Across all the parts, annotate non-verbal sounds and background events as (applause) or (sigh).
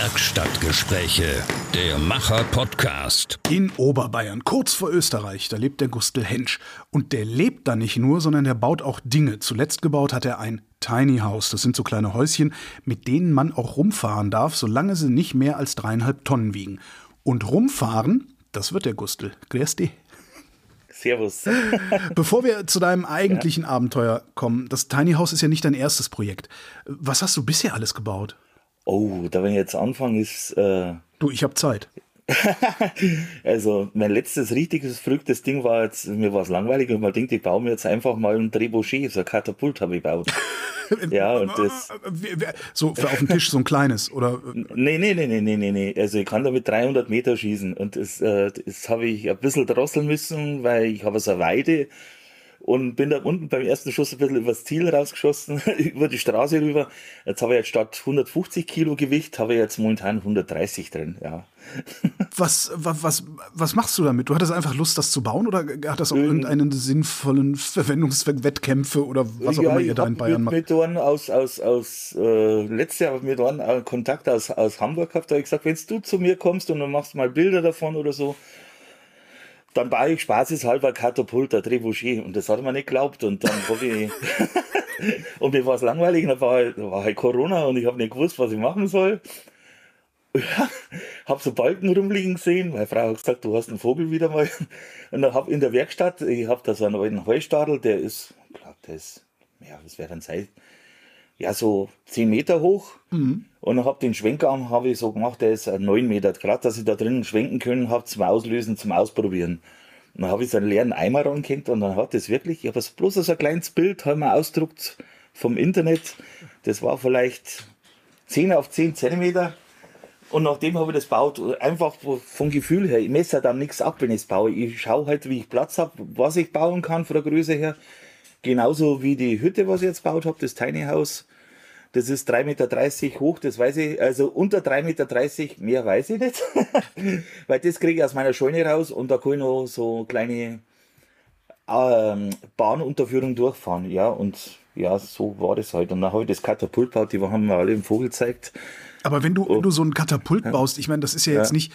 Werkstattgespräche, der Macher-Podcast. In Oberbayern, kurz vor Österreich, da lebt der Gustl Hensch. Und der lebt da nicht nur, sondern der baut auch Dinge. Zuletzt gebaut hat er ein Tiny House. Das sind so kleine Häuschen, mit denen man auch rumfahren darf, solange sie nicht mehr als dreieinhalb Tonnen wiegen. Und rumfahren, das wird der Gustl. Grüß dich. Servus. (laughs) (laughs) Bevor wir zu deinem eigentlichen ja. Abenteuer kommen, das Tiny House ist ja nicht dein erstes Projekt. Was hast du bisher alles gebaut? Oh, da wenn ich jetzt anfange, ist. Äh du, ich habe Zeit. (laughs) also, mein letztes richtiges, verrücktes Ding war jetzt, mir war es langweilig und man denkt, ich baue mir jetzt einfach mal ein Trebuchet, so ein Katapult habe ich gebaut. (laughs) ja, und das. So für auf dem Tisch so ein kleines, oder? Nee, nee, nee, nee, nee, nee, nee. Also, ich kann damit 300 Meter schießen und das, äh, das habe ich ein bisschen drosseln müssen, weil ich habe so eine Weide und bin da unten beim ersten Schuss ein bisschen übers Ziel rausgeschossen, (laughs) über die Straße rüber. Jetzt habe ich jetzt statt 150 Kilo Gewicht, habe ich jetzt momentan 130 drin, ja. (laughs) Was, was, was, was machst du damit? Du hattest einfach Lust, das zu bauen oder hat das auch ähm, irgendeinen sinnvollen Verwendungswettkämpfe oder was auch ja, immer ihr da in Bayern macht? Mit Dorn aus, aus, aus äh, letztes Jahr mit Dorn Kontakt aus, aus Hamburg gehabt, da habe ich gesagt, wenn du zu mir kommst und du machst mal Bilder davon oder so, dann war ich spaßeshalber Katapult, der Trebuchet. Und das hat man nicht geglaubt. Und dann habe ich. (laughs) und mir war es langweilig. Und dann war halt, war halt Corona und ich habe nicht gewusst, was ich machen soll. (laughs) Ja, habe so Balken rumliegen gesehen. Meine Frau hat gesagt, du hast einen Vogel wieder mal. Und dann habe in der Werkstatt, ich habe da so einen alten Heustadel, der ist, ich glaube, der ist, ja, das wäre dann Zeit, ja, so 10 Meter hoch. Mhm. Und dann habe den Schwenkarm habe ich so gemacht, der ist 9 Meter. Gerade, dass ich da drinnen schwenken können habe zum Auslösen, zum Ausprobieren. Und dann habe ich so einen leeren Eimer rangehängt und dann hat das wirklich, ich habe bloß so ein kleines Bild, haben wir ausgedruckt vom Internet. Das war vielleicht 10 auf 10 Zentimeter. Und nachdem habe ich das gebaut, einfach vom Gefühl her, ich messe dann nichts ab, wenn ich es baue. Ich schaue halt, wie ich Platz habe, was ich bauen kann von der Größe her. Genauso wie die Hütte, was ich jetzt gebaut habe, das Tiny House. Das ist 3,30 Meter hoch, das weiß ich, also unter 3,30 Meter, mehr weiß ich nicht. (laughs) Weil das kriege ich aus meiner Scheune raus und da kann ich noch so kleine ähm, Bahnunterführung durchfahren. Ja, und ja, so war das halt. Und dann habe ich das Katapult gebaut, die haben wir alle im Vogel gezeigt. Aber wenn du, wenn du so ein Katapult baust, ich meine, das ist ja jetzt ja. nicht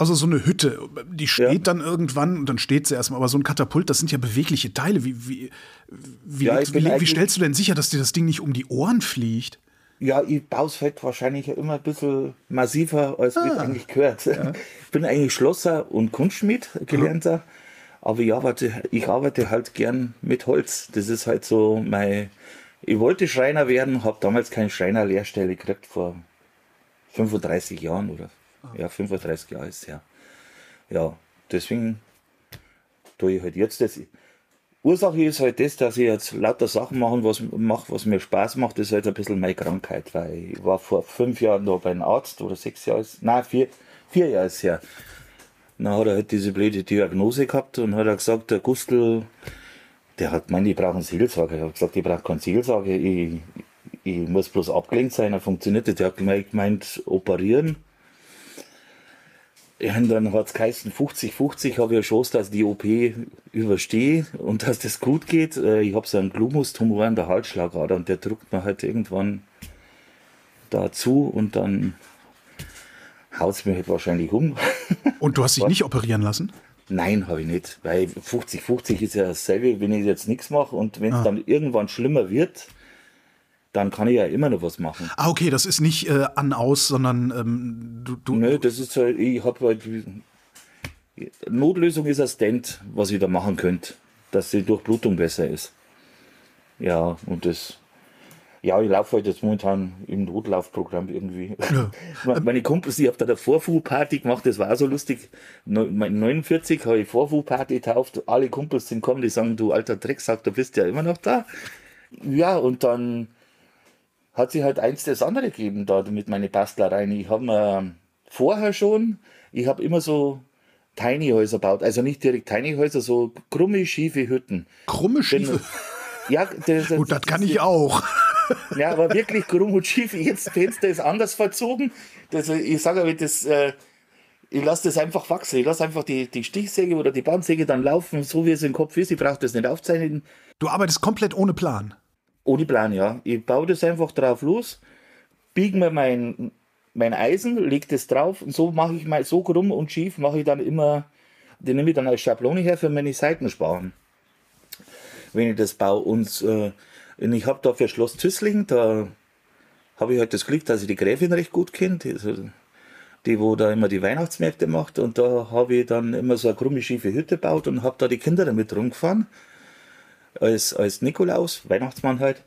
also so eine Hütte, die steht ja. dann irgendwann und dann steht sie erstmal. Aber so ein Katapult, das sind ja bewegliche Teile. Wie, wie, wie, ja, wie, wie stellst du denn sicher, dass dir das Ding nicht um die Ohren fliegt? Ja, ich baue es halt wahrscheinlich immer ein bisschen massiver, als ah. es eigentlich gehört. Ja. (laughs) Ich bin eigentlich Schlosser und Kunstschmied, gelernter. Aber ich arbeite, ich arbeite halt gern mit Holz. Das ist halt so mein. Ich wollte Schreiner werden, habe damals keine Schreinerlehrstelle gekriegt vor 35 Jahren oder ja, 35 Jahre ist her. Ja, deswegen tue ich halt jetzt das. Ursache ist halt das, dass ich jetzt lauter Sachen machen, was, mache, was mir Spaß macht, das ist halt ein bisschen meine Krankheit, weil ich war vor fünf Jahren da bei einem Arzt oder sechs Jahre, nein, vier, vier Jahre ist her. Dann hat er halt diese blöde Diagnose gehabt und hat er gesagt, der Gustl, der hat gemeint, ich brauche einen Seelsorger. Ich habe gesagt, ich brauche keinen Seelsorger, ich, ich muss bloß abgelenkt sein, er funktioniert nicht. Der hat gemeint, operieren ja, und dann hat es geheißen, 50-50 habe ich eine Chance, dass ich die OP überstehe und dass das gut geht. Äh, ich habe so einen Glumus-Tumor in der Halsschlagader und der drückt mir halt irgendwann dazu und dann haut es mir halt wahrscheinlich um. (laughs) Und du hast dich nicht operieren lassen? Nein, habe ich nicht, weil 50-50 ist ja dasselbe, wenn ich jetzt nichts mache und wenn es ah. dann irgendwann schlimmer wird, dann kann ich ja immer noch was machen. Ah, okay, das ist nicht äh, an aus, sondern ähm, du, du. Nö, das ist halt, ich habe halt. Notlösung ist ein Stent, was ich da machen könnte, dass die Durchblutung besser ist. Ja, und das. Ja, ich laufe halt jetzt momentan im Notlaufprogramm irgendwie. Ja. (laughs) Meine Kumpels, ich habe da eine Vorfuhrparty gemacht, das war auch so lustig. 49 habe ich Vorfuhrparty getauft, alle Kumpels sind gekommen, die sagen, du alter Drecksack, du bist ja immer noch da. Ja, und dann hat sich halt eins das andere gegeben da mit meinen Bastlereien. Ich habe mir vorher schon, ich habe immer so Tiny Häuser gebaut, also nicht direkt Tiny Häuser, so krumme, schiefe Hütten. Krumme, schiefe? Denn, ja, das, das, Gut, das kann ich auch. Ja, aber wirklich krumm und schief. Jetzt Fenster ist anders verzogen. Das, ich sage aber, das, äh, ich lasse das einfach wachsen. Ich lasse einfach die, die Stichsäge oder die Bandsäge dann laufen, so wie es im Kopf ist. Ich brauche das nicht aufzeichnen. Du arbeitest komplett ohne Plan. Ohne Plan, ja. Ich baue das einfach drauf los, biege mir mein mein Eisen, lege das drauf und so mache ich mal so krumm und schief, mache ich dann immer, den nehme ich dann als Schablone her für meine Seitensparen. Wenn ich das baue. Und, äh, und ich habe da für Schloss Tüssling, da habe ich halt das Glück, dass ich die Gräfin recht gut kenne. Die, die, wo da immer die Weihnachtsmärkte macht. Und da habe ich dann immer so eine krumme, schiefe Hütte gebaut und habe da die Kinder damit rumgefahren. Als, als Nikolaus, Weihnachtsmann halt.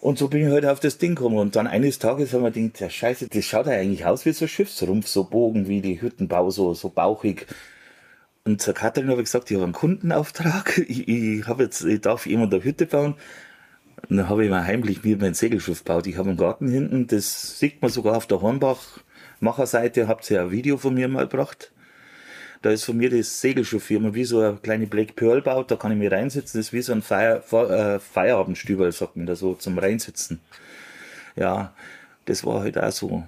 Und so bin ich halt auf das Ding gekommen. Und dann eines Tages haben wir gedacht, ja scheiße, das schaut ja eigentlich aus wie so ein Schiffsrumpf, so Bogen wie die Hüttenbau, so, so bauchig. Und zur Katrin habe ich gesagt, ich habe einen Kundenauftrag, (laughs) ich, ich, hab jetzt, ich darf jemand eine Hütte bauen. Und dann habe ich mal heimlich mir mein Segelschiff gebaut. Ich habe einen Garten hinten, das sieht man sogar auf der Hornbach-Macherseite, habt ihr ja ein Video von mir mal gebracht. Da ist von mir das Segelschiff, wie man wie so eine kleine Black Pearl baut, da kann ich mir reinsitzen. Das ist wie so ein Feier, äh, Feierabendstübel, sagt man da so, zum Reinsitzen. Ja, das war halt auch so.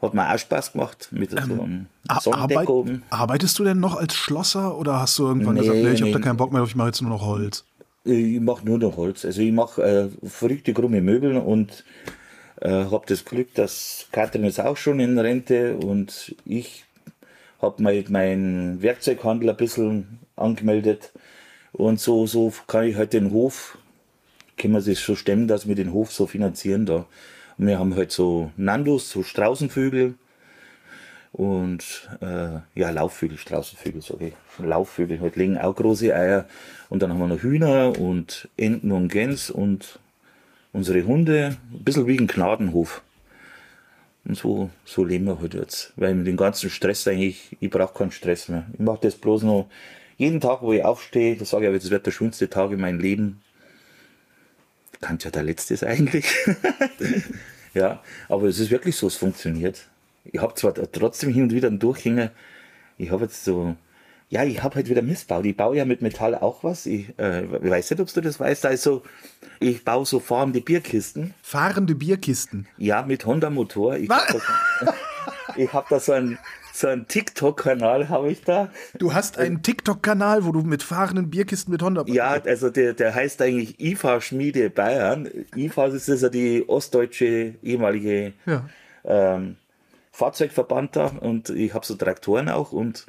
Hat mir auch Spaß gemacht mit ähm, so einem Sonnendeck oben. Arbeitest du denn noch als Schlosser oder hast du irgendwann nee, gesagt, nee, ich habe da keinen Bock mehr, ich mache jetzt nur noch Holz? Ich mache nur noch Holz. Also ich mache äh, verrückte krumme Möbel und äh, habe das Glück, dass Katrin ist auch schon in Rente und ich habe mein, mein Werkzeughandel ein bisschen angemeldet und so, so kann ich halt den Hof, können wir sich so stemmen, dass wir den Hof so finanzieren da. Und wir haben halt so Nandos, so Straußenvögel und äh, ja, Laufvögel, Straußenvögel, sage ich. Laufvögel halt legen auch große Eier und dann haben wir noch Hühner und Enten und Gänse und unsere Hunde, ein bisschen wie ein Gnadenhof. Und so, so leben wir halt jetzt. Weil mit dem ganzen Stress eigentlich, ich brauche keinen Stress mehr. Ich mache das bloß noch jeden Tag, wo ich aufstehe, da sage ich, aber das wird der schönste Tag in meinem Leben. Kann ja der letzte sein eigentlich. (laughs) ja, aber es ist wirklich so, es funktioniert. Ich habe zwar trotzdem hin und wieder einen Durchhänger. Ich habe jetzt so ja, ich habe halt wieder Missbau. Ich baue ja mit Metall auch was. Ich äh, weiß nicht, ob du das weißt. Also, ich baue so fahrende Bierkisten. Fahrende Bierkisten? Ja, mit Honda-Motor. Ich habe da, (laughs) hab da so einen so einen TikTok-Kanal habe ich da. Du hast einen TikTok-Kanal, wo du mit fahrenden Bierkisten mit Honda. Ja, also der, der heißt eigentlich IFA Schmiede Bayern. IFA ist ja die ostdeutsche ehemalige ja. ähm, Fahrzeugverband da und ich habe so Traktoren auch und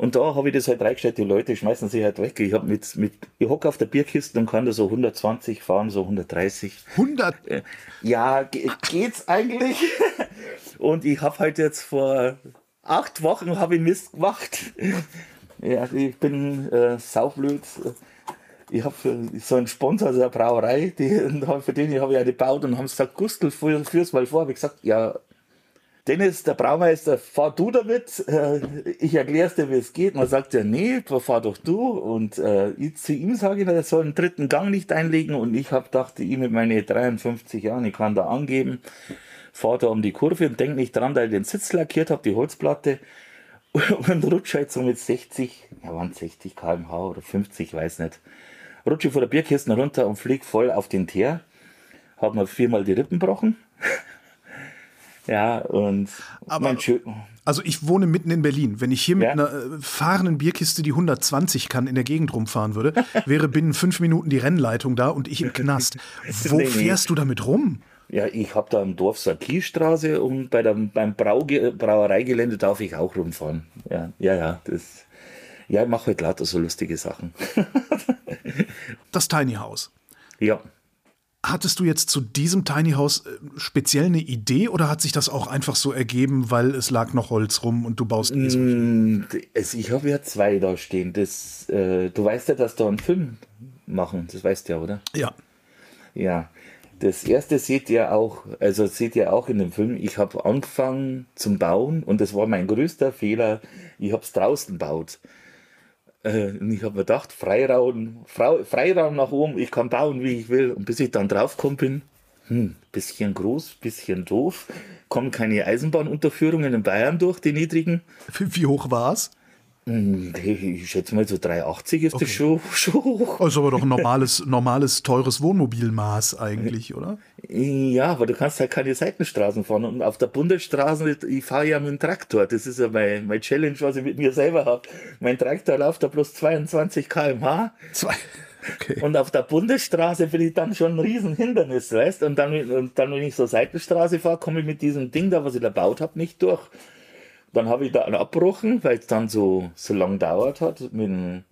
und da habe ich das halt reingestellt, die Leute schmeißen sich halt weg. Ich habe mit, mit, ich hocke auf der Bierkiste und kann da so 120 fahren, so 130. 100? Äh, ja, geht's eigentlich? (laughs) und ich habe halt jetzt vor acht Wochen habe ich Mist gemacht. ja, ich bin äh, saublöd. Ich habe so einen Sponsor, also eine Brauerei, die, (laughs) für den habe ich eine gebaut und haben gesagt, Gustl, führ's mal vor. Habe ich gesagt, ja, Dennis, der Braumeister, fahr du damit, äh, ich erklär's dir, wie es geht. Man sagt ja, nee, fahr doch du. Und äh, zu ihm sage ich, er soll einen dritten Gang nicht einlegen. Und ich habe dachte, ich mit meinen 53 Jahren, ich kann da angeben, fahr da um die Kurve und denk nicht dran, dass ich den Sitz lackiert habe, die Holzplatte. (laughs) Und rutsche halt so mit 60, ja waren 60 kmh oder 50, weiß nicht. Rutsche vor der Bierkiste runter und flieg voll auf den Teer. Hab mir viermal die Rippen gebrochen. (laughs) Ja, und Aber, also ich wohne mitten in Berlin. Wenn ich hier mit ja. einer äh, fahrenden Bierkiste, die 120 kann, in der Gegend rumfahren würde, (laughs) wäre binnen fünf Minuten die Rennleitung da und ich im Knast. (laughs) Wo fährst du damit rum? Ja, ich habe da im Dorf so eine Kiesstraße und bei der, beim Brauge Brauereigelände darf ich auch rumfahren. Ja, ja, ja. Das, ja, ich mache halt lauter so lustige Sachen. (laughs) das Tiny House. Ja. Hattest du jetzt zu diesem Tiny House äh, speziell eine Idee oder hat sich das auch einfach so ergeben, weil es lag noch Holz rum und du baust eh so mm, Ich habe ja zwei da stehen. Das, äh, du weißt ja, dass da einen Film machen, das weißt du ja, oder? Ja. Ja. Das erste seht ihr auch, also seht ihr auch in dem Film, ich habe angefangen zum Bauen und das war mein größter Fehler. Ich habe es draußen gebaut. Äh, und ich habe mir gedacht, Freiraum, Freiraum nach oben, ich kann bauen, wie ich will. Und bis ich dann draufgekommen bin, hm, bisschen groß, bisschen doof, kommen keine Eisenbahnunterführungen in Bayern durch, die niedrigen. Wie hoch war es? Hm, Ich schätze mal so 380 ist Okay. das schon, schon hoch. Also aber doch ein normales, normales, teures Wohnmobilmaß eigentlich, oder? Ja, aber du kannst halt keine Seitenstraßen fahren. Und auf der Bundesstraße, ich fahre ja mit dem Traktor. Das ist ja mein, mein Challenge, was ich mit mir selber habe. Mein Traktor läuft da bloß 22 km/h. Zwei. (laughs) Okay. Und auf der Bundesstraße bin ich dann schon ein Riesenhindernis, weißt Und dann, und dann, wenn ich so Seitenstraße fahre, komme ich mit diesem Ding da, was ich da gebaut habe, nicht durch. Dann habe ich da einen abbrochen, weil es dann so, so lang dauert hat mit dem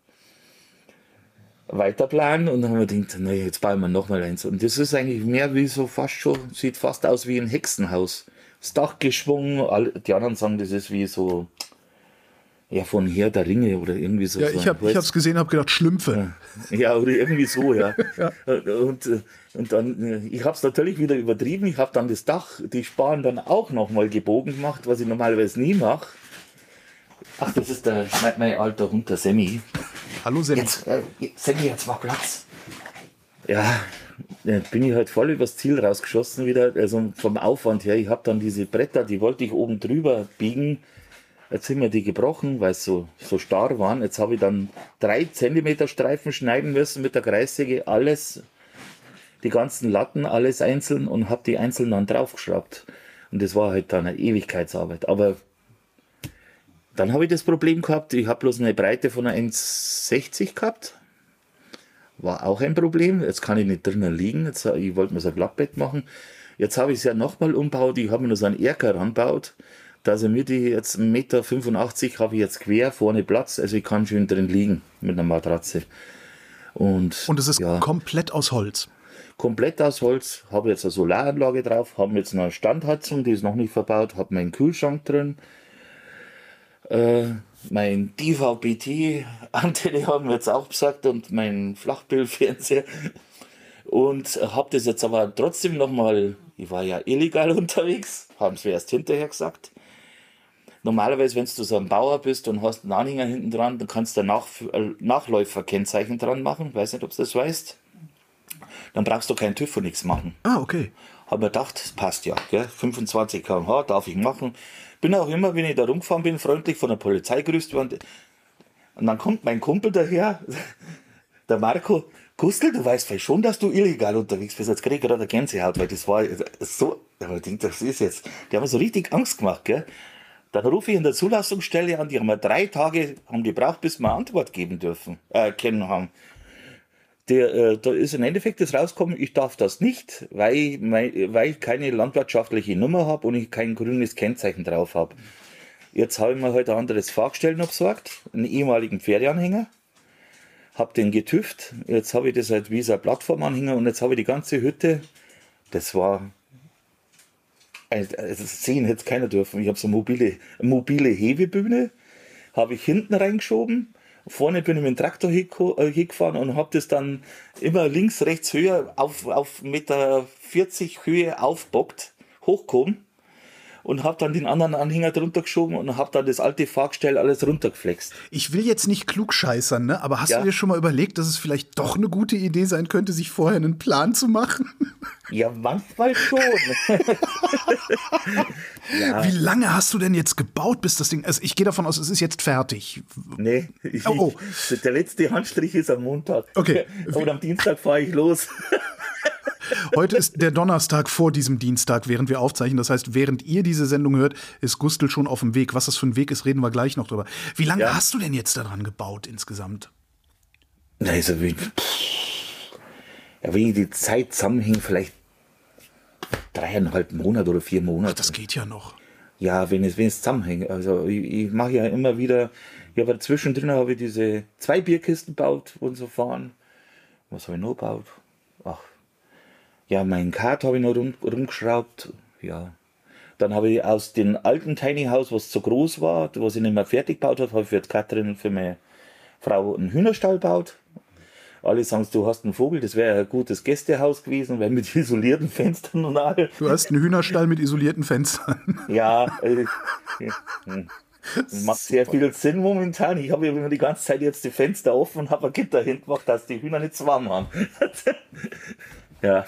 Weiterplan. Und dann haben wir gedacht, naja, jetzt bauen wir nochmal eins. Und das ist eigentlich mehr wie so fast schon, sieht fast aus wie ein Hexenhaus. Das Dach geschwungen, alle, die anderen sagen, das ist wie so, ja, von Herr der Ringe oder irgendwie so. Ja, so ich habe hab's gesehen, habe gedacht, Schlümpfe. ja, oder irgendwie so, ja. (laughs) Und, äh, und dann, ich habe es natürlich wieder übertrieben. Ich habe dann das Dach, die Span dann auch nochmal gebogen gemacht, was ich normalerweise nie mache. Ach, das ist der, mein, mein alter Hund, der Sammy. Hallo Sammy. Jetzt, äh, Sammy, jetzt mach Platz. Ja, bin ich halt voll übers Ziel rausgeschossen wieder. Also vom Aufwand her, ich habe dann diese Bretter, die wollte ich oben drüber biegen. Jetzt sind mir die gebrochen, weil sie so, so starr waren. Jetzt habe ich dann drei Zentimeter Streifen schneiden müssen mit der Kreissäge. Alles, die ganzen Latten, alles einzeln und habe die einzeln dann draufgeschraubt. Und das war halt dann eine Ewigkeitsarbeit. Aber dann habe ich das Problem gehabt, ich habe bloß eine Breite von einer 1,60 gehabt. War auch ein Problem. Jetzt kann ich nicht drinnen liegen. Jetzt, ich wollte mir so ein Blattbett machen. Jetzt habe ich es ja nochmal umbaut. Ich habe mir nur so einen Erker ranbaut. Dass er mir die jetzt 1,85 Meter habe ich jetzt quer vorne Platz. Also ich kann schön drin liegen mit einer Matratze. Und, Und es ist ja, komplett aus Holz. komplett aus Holz. Habe jetzt eine Solaranlage drauf. Haben jetzt eine Standheizung, die ist noch nicht verbaut. Habe meinen Kühlschrank drin. Äh, mein DVB-T-Antenne haben wir jetzt auch gesagt und mein Flachbildfernseher. Und habe das jetzt aber trotzdem nochmal, ich war ja illegal (laughs) unterwegs, haben sie erst hinterher gesagt. Normalerweise, wenn du so ein Bauer bist und hast einen Anhänger hinten dran, dann kannst du ein Nach äh, Nachläuferkennzeichen dran machen. Weiß nicht, ob du das weißt. Dann brauchst du keinen TÜV und nichts machen. Ah, okay. Hab mir gedacht, das passt ja. Gell? 25 km/h darf ich machen. Bin auch immer, wenn ich da rumgefahren bin, freundlich von der Polizei grüßt worden. Und dann kommt mein Kumpel daher, (laughs) der Marco. Gustl, du weißt vielleicht schon, dass du illegal unterwegs bist. Jetzt krieg ich gerade eine Gänsehaut, weil das war so, ich denk, das ist jetzt, die haben so richtig Angst gemacht, gell? Dann rufe ich in der Zulassungsstelle an, die haben mir drei Tage haben gebraucht, bis wir eine Antwort geben dürfen, äh, kennen haben der, äh, da ist im Endeffekt das rausgekommen, ich darf das nicht, weil, ich mein, weil ich keine landwirtschaftliche Nummer habe und ich kein grünes Kennzeichen drauf habe. Jetzt habe ich mir heute ein anderes Fahrgestell noch besorgt, einen ehemaligen Pferdeanhänger, habe den getüft, jetzt habe ich das halt wie so ein Plattformanhänger und jetzt habe ich die ganze Hütte, das war, also das sehen hätte keiner dürfen, ich habe so eine mobile, mobile Hebebühne, habe ich hinten reingeschoben. Vorne bin ich mit dem Traktor äh, hingefahren und habe das dann immer links, rechts höher auf, auf Meter 40 Höhe aufbockt, hochgekommen und habe dann den anderen Anhänger drunter geschoben und habe dann das alte Fahrgestell alles runtergeflext. Ich will jetzt nicht klugscheißern, ne? aber hast Ja. du dir schon mal überlegt, dass es vielleicht doch eine gute Idee sein könnte, sich vorher einen Plan zu machen? Ja, manchmal schon. (laughs) ja, Wie lange hast du denn jetzt gebaut, bis das Ding. Also ich gehe davon aus, es ist jetzt fertig. nee. Ich, Oh, oh. Ich, der letzte Handstrich ist am Montag. Okay. (laughs) Und am Dienstag fahre ich los. (laughs) Heute ist der Donnerstag vor diesem Dienstag, während wir aufzeichnen. Das heißt, während ihr diese Sendung hört, ist Gustl schon auf dem Weg. Was das für ein Weg ist, reden wir gleich noch drüber. Wie lange Ja. hast du denn jetzt daran gebaut insgesamt? Na, also wie, ja, wie die Zeit zusammenhängt, vielleicht dreieinhalb Monate oder vier Monate. Das geht ja noch. Ja, wenn es, wenn es zusammenhängt. Also ich, ich mache ja immer wieder, ja, aber zwischendrin habe ich diese zwei Bierkisten gebaut und so fahren. Was habe ich noch gebaut? Ja, mein Kart habe ich noch rum, rumgeschraubt. Ja. Dann habe ich aus dem alten Tiny House, was zu groß war, was ich nicht mehr fertig gebaut habe, habe ich für Katrin, für meine Frau einen Hühnerstall gebaut. Alle sagen, du hast einen Vogel, das wäre ein gutes Gästehaus gewesen, weil mit (laughs) isolierten Fenstern und all. Du hast einen Hühnerstall mit isolierten Fenstern. (laughs) Ja, äh, hm. (laughs) macht sehr viel Sinn momentan. Ich habe ja immer die ganze Zeit jetzt die Fenster offen und habe ein Gitter hingemacht, dass die Hühner nicht zu warm haben. ja.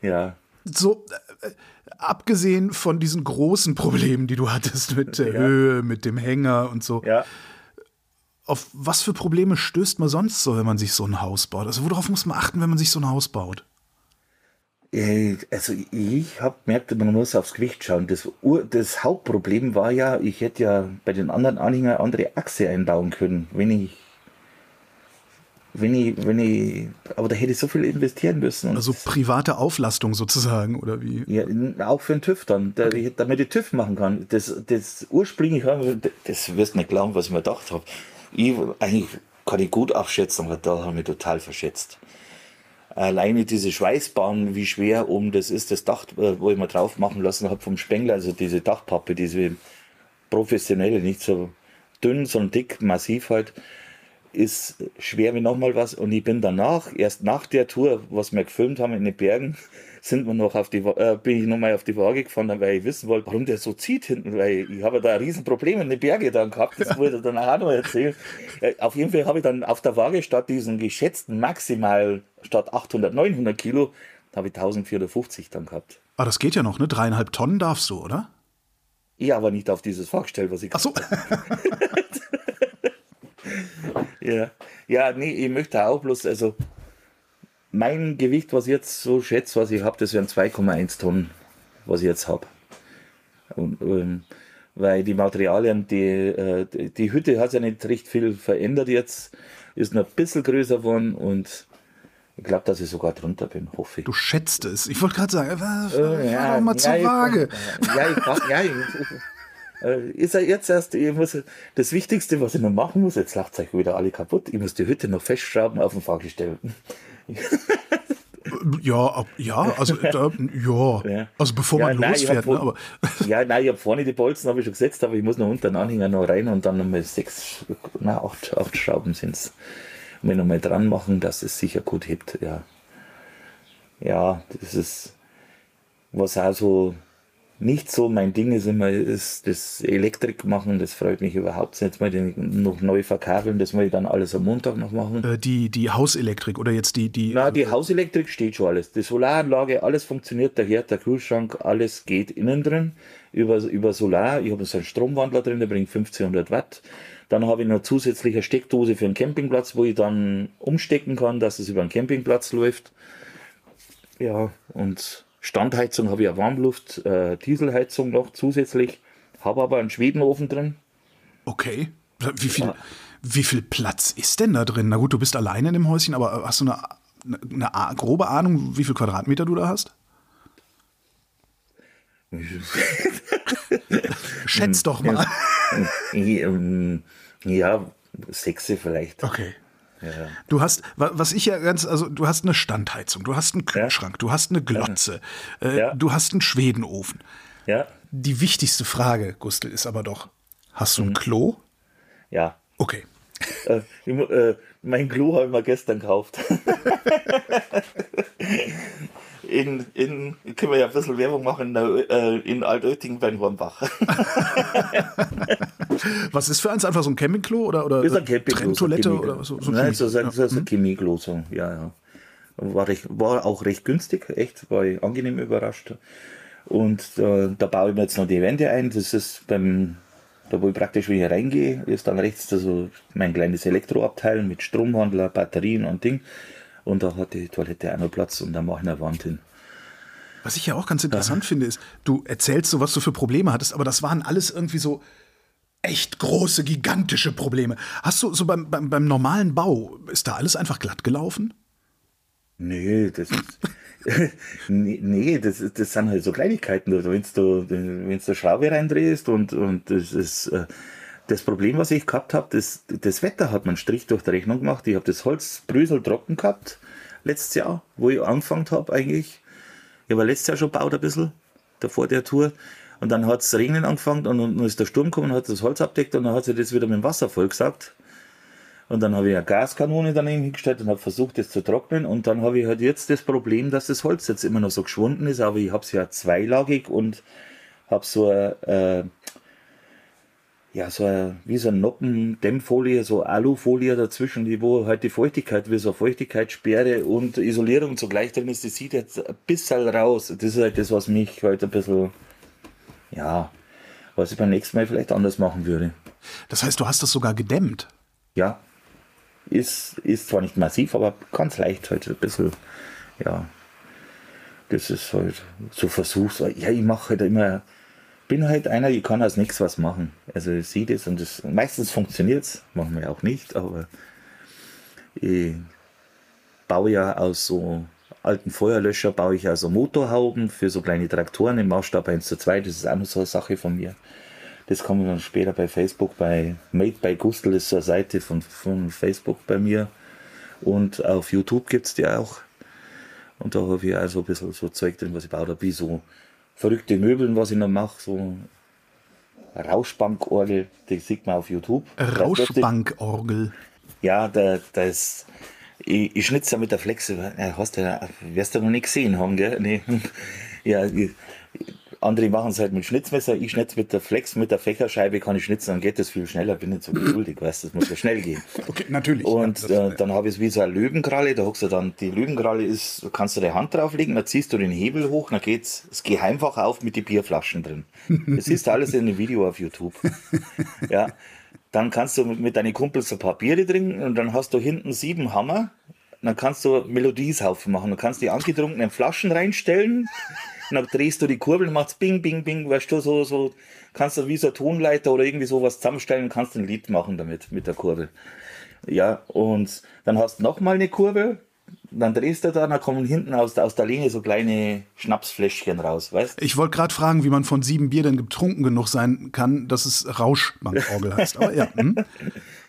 Ja. so, äh, abgesehen von diesen großen Problemen, die du hattest mit der ja. Höhe, mit dem Hänger und so. Ja. Auf was für Probleme stößt man sonst so, wenn man sich so ein Haus baut? Also worauf muss man achten, wenn man sich so ein Haus baut? Äh, also ich habe gemerkt, man muss aufs Gewicht schauen. Das, das, Hauptproblem war ja, ich hätte ja bei den anderen Anhängern andere Achse einbauen können, wenn ich wenn ich, wenn ich, aber da hätte ich so viel investieren müssen. also private Auflastung sozusagen, oder wie? Ja, auch für den TÜV dann, okay. damit ich TÜV machen kann. Das, das ursprünglich, das wirst du nicht glauben, was ich mir gedacht habe. Ich, eigentlich kann ich gut abschätzen, aber da habe ich mich total verschätzt. Alleine diese Schweißbahn, wie schwer oben das ist, das Dach, äh, wo ich mal drauf machen lassen habe vom Spengler, also diese Dachpappe, diese professionelle, nicht so dünn, sondern dick, massiv halt ist schwer wie nochmal was. Und ich bin danach, erst nach der Tour, was wir gefilmt haben in den Bergen, (laughs) sind wir noch auf die, äh, bin ich nochmal auf die Waage gefahren, weil ich wissen wollte, warum der so zieht hinten, weil ich habe da ein Riesenproblem in den Bergen dann gehabt, das ich dann auch noch erzählen. Äh, auf jeden Fall habe ich dann auf der Waage statt diesen geschätzten maximal, statt 800, 900 Kilo, habe ich 1450 dann gehabt. Aber ah, das geht ja noch, ne? Dreieinhalb Tonnen darfst du, oder? Ja, aber nicht auf dieses Fahrgestell, was ich Ach so. (laughs) Ja, ja, nee, ich möchte auch bloß, also mein Gewicht, was ich jetzt so schätze, was ich habe, das wären 2,1 Tonnen, was ich jetzt habe. Und, ähm, weil die Materialien, die, äh, die Hütte hat ja nicht recht viel verändert jetzt, ist noch ein bisschen größer geworden und ich glaube, dass ich sogar drunter bin, hoffe ich. Du schätzt es. Ich wollte gerade sagen, äh, ja, doch mal ja, zur Waage. Ja, ich, ja, ich, äh, ist er jetzt erst, ich muss, das Wichtigste, was ich noch machen muss, jetzt lacht euch wieder alle kaputt, ich muss die Hütte noch festschrauben auf dem Fahrgestell. (laughs) Ja, ja, also (laughs) da, ja. ja. also bevor ja, man nein, losfährt. Ne, aber (laughs) ja, nein, ich habe vorne die Bolzen habe ich schon gesetzt, aber ich muss noch unter den Anhänger noch rein und dann nochmal sechs, na acht, acht Schrauben sind es. Mir nochmal dran machen, dass es sicher gut hebt. Ja, ja, das ist was auch so nicht so mein Ding ist immer ist das Elektrik machen, das freut mich überhaupt nicht. Jetzt mal den noch neu verkabeln, das muss ich dann alles am Montag noch machen. Äh, die, die Hauselektrik oder jetzt die, die. Na, die Hauselektrik steht schon alles. Die Solaranlage, alles funktioniert, der Herd, der Kühlschrank, alles geht innen drin über, über Solar. Ich habe so einen Stromwandler drin, der bringt 1500 Watt. Dann habe ich noch zusätzliche Steckdose für einen Campingplatz, wo ich dann umstecken kann, dass es über einen Campingplatz läuft. Ja, und Standheizung habe ich ja Warmluft, äh, Dieselheizung noch zusätzlich, habe aber einen Schwedenofen drin. Okay. Wie viel, ja. wie viel Platz ist denn da drin? Na gut, du bist alleine in dem Häuschen, aber hast du eine, eine, eine grobe Ahnung, wie viel Quadratmeter du da hast? (laughs) Schätz doch mal. Ja, sechs vielleicht. Okay. Du hast, was ich ja ganz, also du hast eine Standheizung, du hast einen Kühlschrank, ja. du hast eine Glotze, äh, ja. du hast einen Schwedenofen. Ja. Die wichtigste Frage, Gustl, ist aber doch, hast du ein mhm. Klo? Ja. Okay. Äh, ich, äh, mein Klo habe ich mal gestern gekauft. (laughs) in, in, können wir ja ein bisschen Werbung machen, äh, in Altötting bei Hornbach. (laughs) was ist für eins? Einfach so ein Campingklo oder, oder ist ein Campingklo, Toilette so oder so? so Nein, so, so, so, so ein Chemieklo, so, ja, ja. War, recht, war auch recht günstig, echt, war ich angenehm überrascht. Und äh, da baue ich mir jetzt noch die Wände ein. Das ist beim, da wo ich praktisch wieder reingehe, ist dann rechts also mein kleines Elektroabteil mit Stromwandler, Batterien und Ding. Und da hat die Toilette noch Platz und da mache ich eine Wand hin. Was ich ja auch ganz interessant ja. finde, ist, du erzählst so, was du für Probleme hattest, aber das waren alles irgendwie so echt große, gigantische Probleme. Hast du so beim, beim, beim normalen Bau, ist da alles einfach glatt gelaufen? Nee, das ist. (laughs) nee, nee, das, das sind halt so Kleinigkeiten. Wenn du, wenn du Schraube reindrehst und, und das ist. Äh, das Problem, was ich gehabt habe, das, das Wetter hat man Strich durch die Rechnung gemacht. Ich habe das Holz brösel trocken gehabt, letztes Jahr, wo ich angefangen habe eigentlich. Ich habe letztes Jahr schon gebaut ein bisschen, davor der Tour. Und dann hat es regnen angefangen und dann ist der Sturm gekommen und hat das Holz abdeckt und dann hat sich das wieder mit dem Wasser vollgesagt. Und dann habe ich eine Gaskanone daneben hingestellt und habe versucht, das zu trocknen. Und dann habe ich halt jetzt das Problem, dass das Holz jetzt immer noch so geschwunden ist. Aber ich habe es ja zweilagig und habe so ein, äh, ja, so ein, wie so ein Noppen, Dämmfolie, so Alufolie dazwischen, die, wo halt die Feuchtigkeit, wie so eine Feuchtigkeitssperre und Isolierung zugleich drin ist, das sieht jetzt ein bisschen raus. Das ist halt das, was mich halt ein bisschen, ja, was ich beim nächsten Mal vielleicht anders machen würde. Das heißt, du hast das sogar gedämmt? Ja. Ist, ist zwar nicht massiv, aber ganz leicht halt ein bisschen, ja. Das ist halt so Versuchs. Ja, ich mache halt immer bin halt einer, ich kann aus nichts was machen. Also ich sehe das und das, meistens funktioniert es, machen wir auch nicht, aber ich baue ja aus so alten Feuerlöscher, baue ich also Motorhauben für so kleine Traktoren im Maßstab 1 zu 2, das ist auch noch so eine Sache von mir. Das kommt dann später bei Facebook, bei Made by Gustl ist so eine Seite von, von Facebook bei mir. Und auf YouTube gibt es die auch. Und da habe ich also ein bisschen so Zeug drin, was ich baue, wie so verrückte Möbeln, was ich noch mache, so Rauschbankorgel, die sieht man auf YouTube. Rauschbankorgel. Ja, da, das, ich, ich schnitze ja mit der Flexe, äh, hast du, wirst du noch nicht gesehen haben, gell? Nee. (laughs) Ja, ich, andere machen es halt mit Schnitzmesser, ich schnitze mit der Flex, mit der Fächerscheibe kann ich schnitzen, dann geht das viel schneller, bin nicht so geduldig, weißt das muss ja schnell gehen. (laughs) Okay, natürlich. Und ja, äh, dann habe ich es wie so eine Löwenkralle, da hockst du dann, die Löwenkralle ist, da kannst du die Hand drauflegen, dann ziehst du den Hebel hoch, dann geht's das Geheimfach auf mit den Bierflaschen drin. Das ist alles in einem Video auf YouTube. (laughs) ja. Dann kannst du mit deinen Kumpels ein paar Biere trinken und dann hast du hinten sieben Hammer. Dann kannst du Melodieshaufen machen. Du kannst die angetrunkenen Flaschen reinstellen und dann drehst du die Kurbel und machst Bing, Bing, Bing, weißt du, so, so, kannst du wie so ein Tonleiter oder irgendwie sowas zusammenstellen und kannst ein Lied machen damit, mit der Kurbel. Ja, und dann hast du nochmal eine Kurbel, dann drehst du da, dann kommen hinten aus, aus der Lehne so kleine Schnapsfläschchen raus, weißt Ich wollte gerade fragen, wie man von sieben Bier denn getrunken genug sein kann, dass es Rauschbankorgel heißt. Aber ja. Hm? (laughs)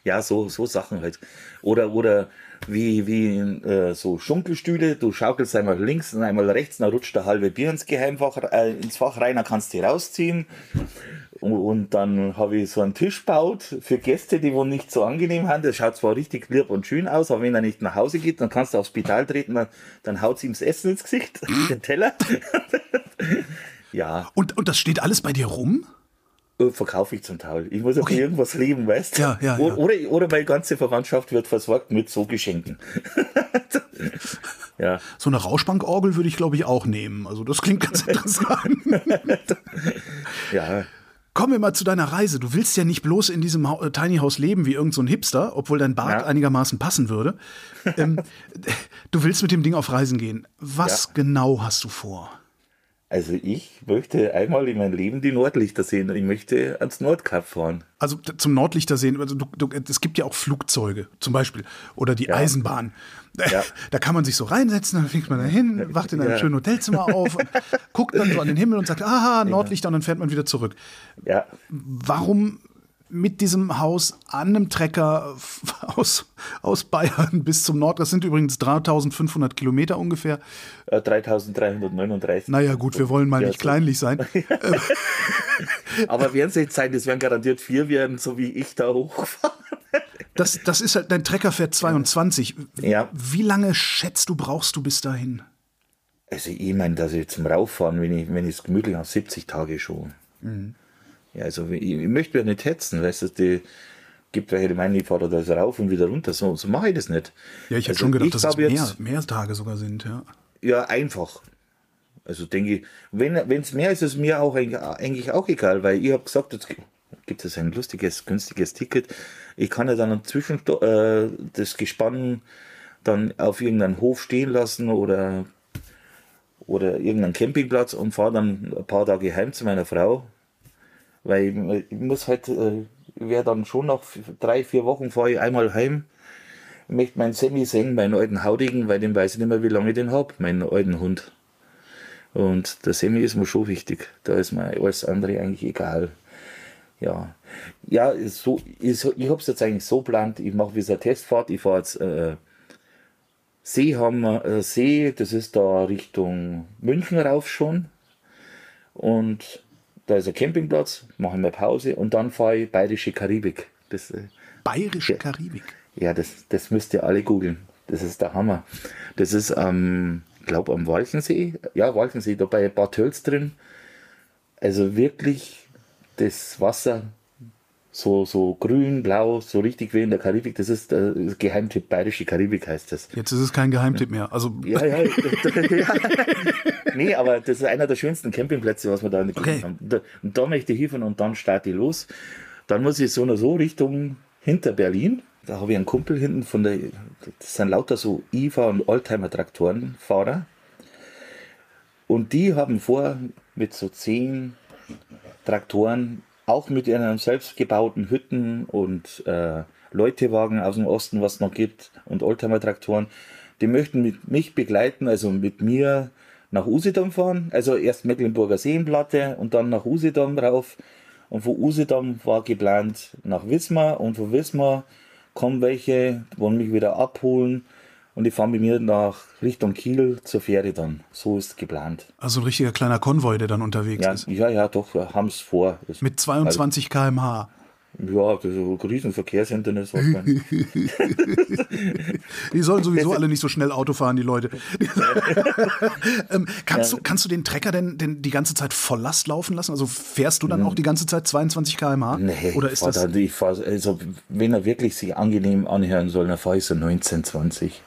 Ja, so, so Sachen halt. Oder, oder wie, wie äh, so Schunkelstühle, du schaukelst einmal links und einmal rechts, dann rutscht der halbe Bier ins Geheimfach, äh, ins Fach rein, dann kannst du die rausziehen. Und, dann habe ich so einen Tisch gebaut für Gäste, die wohl nicht so angenehm haben. Das schaut zwar richtig lieb und schön aus, aber wenn er nicht nach Hause geht, dann kannst du aufs Spital treten, dann, dann haut sie ihm das Essen ins Gesicht, (laughs) den Teller. (laughs) ja. Und, und das steht alles bei dir rum? Äh, verkaufe ich zum Teil. Ich muss okay. auch irgendwas leben, weißt du? Ja, ja, ja. Oder, oder meine ganze Verwandtschaft wird versorgt mit so Geschenken. (laughs) ja. So eine Rauschbankorgel würde ich, glaube ich, auch nehmen. Also das klingt ganz interessant. (laughs) ja. Kommen wir mal zu deiner Reise. Du willst ja nicht bloß in diesem ha Tiny House leben wie irgendein so Hipster, obwohl dein Bart ja. einigermaßen passen würde. (laughs) Ähm, du willst mit dem Ding auf Reisen gehen. Was ja. genau hast du vor? Also ich möchte einmal in meinem Leben die Nordlichter sehen. Ich möchte ans Nordkap fahren. Also zum Nordlichter sehen. Also du, du, es gibt ja auch Flugzeuge zum Beispiel oder die ja. Eisenbahn. Ja. (laughs) Da kann man sich so reinsetzen, dann fliegt man da hin, wacht in einem ja. schönen Hotelzimmer auf, (laughs) guckt dann so an den Himmel und sagt, aha, Nordlichter und dann fährt man wieder zurück. Ja. Warum mit diesem Haus an einem Trecker (laughs) aus, aus Bayern bis zum Nord. Das sind übrigens 3500 Kilometer ungefähr. 3339. Äh, naja, gut, wir wollen mal nicht kleinlich sein. (laughs) Aber werden es jetzt sein, das werden garantiert vier werden, so wie ich da hochfahren. Das, das ist halt, dein Trecker fährt 22. Ja. Wie lange schätzt du, brauchst du bis dahin? Also, ich meine, dass ich zum Rauffahren, wenn ich es gemütlich habe, 70 Tage schon. Mhm. Ja, also ich, ich möchte ja nicht hetzen, weißt du, die gibt welche, die meinen, ich fahre da rauf und wieder runter. So, so mache ich das nicht. Ja, ich hätte also schon gedacht, dass es mehr, jetzt, mehr Tage sogar sind, ja. Ja, einfach. Also denke ich, wenn es mehr ist, ist es mir auch eigentlich auch egal, weil ich habe gesagt, jetzt gibt es ein lustiges, günstiges Ticket. Ich kann ja dann zwischen äh, das Gespann dann auf irgendeinem Hof stehen lassen oder, oder irgendeinen Campingplatz und fahre dann ein paar Tage heim zu meiner Frau weil ich, muss halt, äh, wäre dann schon nach drei, vier Wochen fahre ich einmal heim. Ich möchte meinen Semi sehen, meinen alten Haudigen, weil den weiß ich nicht mehr, wie lange ich den habe, meinen alten Hund. Und der Semi ist mir schon wichtig. Da ist mir alles andere eigentlich egal. Ja, ja so, ich, ich habe es jetzt eigentlich so geplant, ich mache wie so eine Testfahrt, ich fahre jetzt äh, Seehammer, äh, See, das ist da Richtung München rauf schon. Und da ist ein Campingplatz, mache ich mal Pause und dann fahre ich Bayerische Karibik. Das, äh, Bayerische Karibik? Ja, das, das müsst ihr alle googeln. Das ist der Hammer. Das ist am, ähm, glaube am Walchensee. Ja, Walchensee, da bei Bad Tölz drin. Also wirklich das Wasser so, so grün, blau, so richtig wie in der Karibik. Das ist der Geheimtipp Bayerische Karibik heißt das. Jetzt ist es kein Geheimtipp mehr. Also Ja, ja. ja. (laughs) (laughs) nee, aber das ist einer der schönsten Campingplätze, was wir da in der Okay. Haben. Da, und da möchte ich hinfahren und dann starte ich los. Dann muss ich so oder so Richtung hinter Berlin. Da habe ich einen Kumpel hinten von der, das sind lauter so IFA und Oldtimer-Traktorenfahrer. Und die haben vor, mit so zehn Traktoren, auch mit ihren selbstgebauten Hütten und äh, Leutewagen aus dem Osten, was es noch gibt, und Oldtimer-Traktoren, die möchten mit mich begleiten, also mit mir nach Usedom fahren. Also erst Mecklenburger Seenplatte und dann nach Usedom rauf. Und von Usedom war geplant nach Wismar und von Wismar kommen welche, wollen mich wieder abholen und die fahren mit mir nach Richtung Kiel zur Fähre dann. So ist geplant. Also ein richtiger kleiner Konvoi, der dann unterwegs Ja, ist. ja, ja, doch, haben es vor. Mit 22 km/h. Ja, das ist ein riesen Verkehrshindernis. Was man, (laughs) Die sollen sowieso alle nicht so schnell Auto fahren, die Leute. (laughs) ähm, kannst, du, kannst du den Trecker denn, denn die ganze Zeit voll Last laufen lassen? Also fährst du dann auch die ganze Zeit 22 km/h? Nee, Oder ist das. da- ich fahr, also, wenn er wirklich sich angenehm anhören soll, dann fahre ich so 19, 20.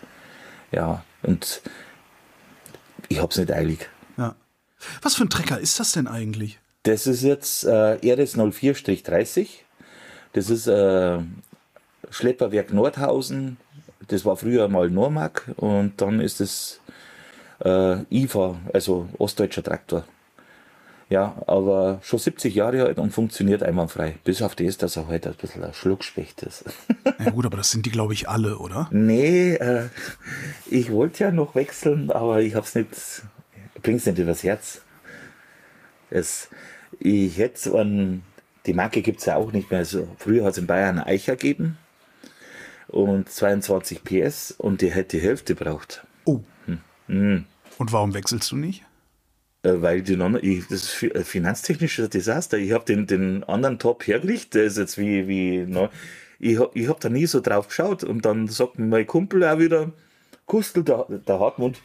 Ja, und ich hab's nicht eilig. Ja. Was für ein Trecker ist das denn eigentlich? Das ist jetzt äh, RS 04-30. Das ist äh, Schlepperwerk Nordhausen. Das war früher mal Normark und dann ist es äh, IFA, also ostdeutscher Traktor. Ja, aber schon 70 Jahre alt und funktioniert einwandfrei. Bis auf das, dass er heute ein bisschen ein Schluckspecht ist. (laughs) Ja gut, aber das sind die, glaube ich, alle, oder? nee, äh, ich wollte ja noch wechseln, aber ich hab's nicht, bring's nicht übers Herz. Es, ich hätte einen, die Marke gibt's ja auch nicht mehr. Also früher hat es in Bayern Eicher gegeben und 22 PS und die hätte die Hälfte braucht. Oh. Hm. Und warum wechselst du nicht? Äh, Weil die noch, ich, das ist fi- ein finanztechnisches Desaster. Ich habe den, den anderen Top hergerichtet, der ist jetzt wie, wie neu. Ich, ich habe da nie so drauf geschaut und dann sagt mir mein Kumpel auch wieder, Kustel, der, der Hartmut,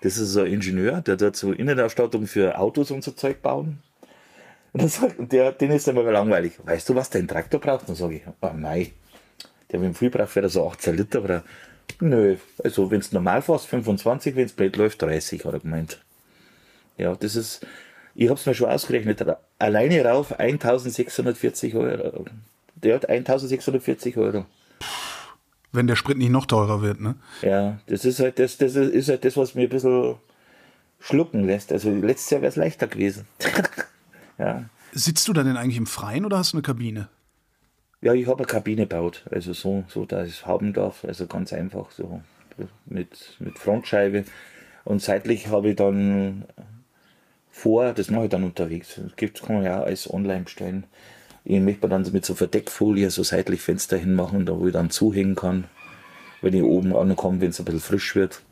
das ist so ein Ingenieur, der dort so Innenausstattung für Autos und so Zeug bauen. Und dann sagt, der, den ist dann mal langweilig. Weißt du, was dein Traktor braucht? Dann sage ich, oh nein, der mit dem viel braucht wäre so 18 Liter, aber nö, also wenn es normal fährst, 25, wenn es blöd läuft, 30, hat er gemeint. Ja, das ist, ich habe es mir schon ausgerechnet, alleine rauf 1640 Euro. Der hat 1640 Euro. Wenn der Sprit nicht noch teurer wird, ne? Ja, das ist halt das, das ist halt das, was mir ein bisschen schlucken lässt. Also letztes Jahr wäre es leichter gewesen. (laughs) ja. Sitzt du dann denn eigentlich im Freien oder hast du eine Kabine? ja, ich habe eine Kabine gebaut, also so, so dass ich es haben darf, also ganz einfach so mit, mit Frontscheibe. Und seitlich habe ich dann vor, das mache ich dann unterwegs. Das gibt, kann man ja alles online bestellen. Ich möchte dann mit so Verdeckfolie so seitlich Fenster hinmachen, da wo ich dann zuhängen kann, wenn ich oben ankomme, wenn es ein bisschen frisch wird.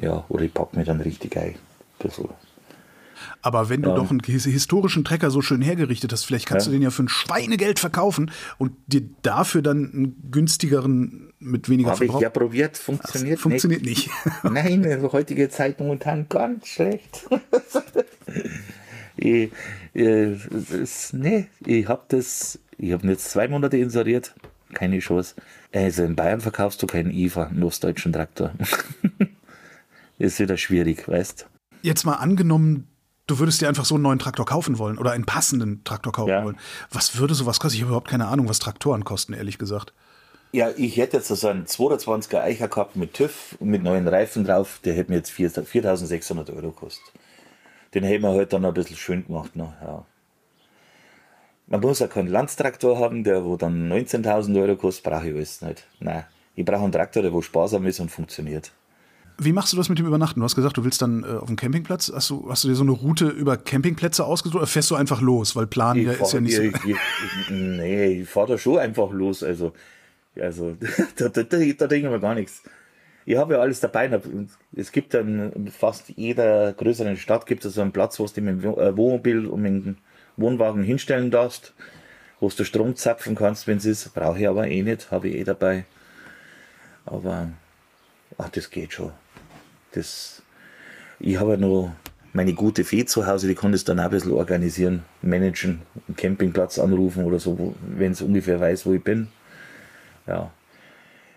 Ja, oder ich packe mir dann richtig ein. Ein bisschen. Aber wenn du Ja. doch einen his- historischen Trecker so schön hergerichtet hast, vielleicht kannst Ja. du den ja für ein Schweinegeld verkaufen und dir dafür dann einen günstigeren mit weniger Habe ich Verbrauch. ja probiert, funktioniert, funktioniert nicht. (laughs) (laughs) Nein, in der heutigen Zeit momentan ganz schlecht. (laughs) ich, das, nee, ich habe das, ich habe jetzt zwei Monate inseriert, keine Chance. Also in Bayern verkaufst du keinen IFA, einen ostdeutschen Traktor. Ist wieder schwierig, weißt Jetzt mal angenommen, du würdest dir einfach so einen neuen Traktor kaufen wollen oder einen passenden Traktor kaufen Ja. wollen. Was würde sowas kosten? Ich habe überhaupt keine Ahnung, was Traktoren kosten, ehrlich gesagt. Ja, ich hätte jetzt so einen 220er Eicher gehabt mit TÜV und mit neuen Reifen drauf, der hätte mir jetzt 4 4600 Euro gekostet. Den hätten wir halt dann ein bisschen schön gemacht. Noch, ja. Man muss ja keinen Landstraktor haben, der wo dann 19.000 Euro kostet, brauche ich alles nicht. Nein, ich brauche einen Traktor, der wo sparsam ist und funktioniert. Wie machst du das mit dem Übernachten? Du hast gesagt, du willst dann äh, auf dem Campingplatz. Hast du, hast du dir so eine Route über Campingplätze ausgesucht oder fährst du einfach los? Weil Plan hier ist ja nicht so. ich, nee, ich fahre da schon einfach los. Also, also (laughs) da, da, da, da denke ich mir gar nichts. Ich habe ja alles dabei. Es gibt dann in fast jeder größeren Stadt gibt es so einen Platz, wo du mit dem äh, Wohnmobil und mit dem Wohnwagen hinstellen darfst, wo du Strom zapfen kannst, wenn es ist. Brauche ich aber eh nicht, habe ich eh dabei. Aber ach, das geht schon. Das, ich habe ja noch meine gute Fee zu Hause, die kann das dann auch ein bisschen organisieren, managen, einen Campingplatz anrufen oder so, wenn es ungefähr weiß, wo ich bin. Ja.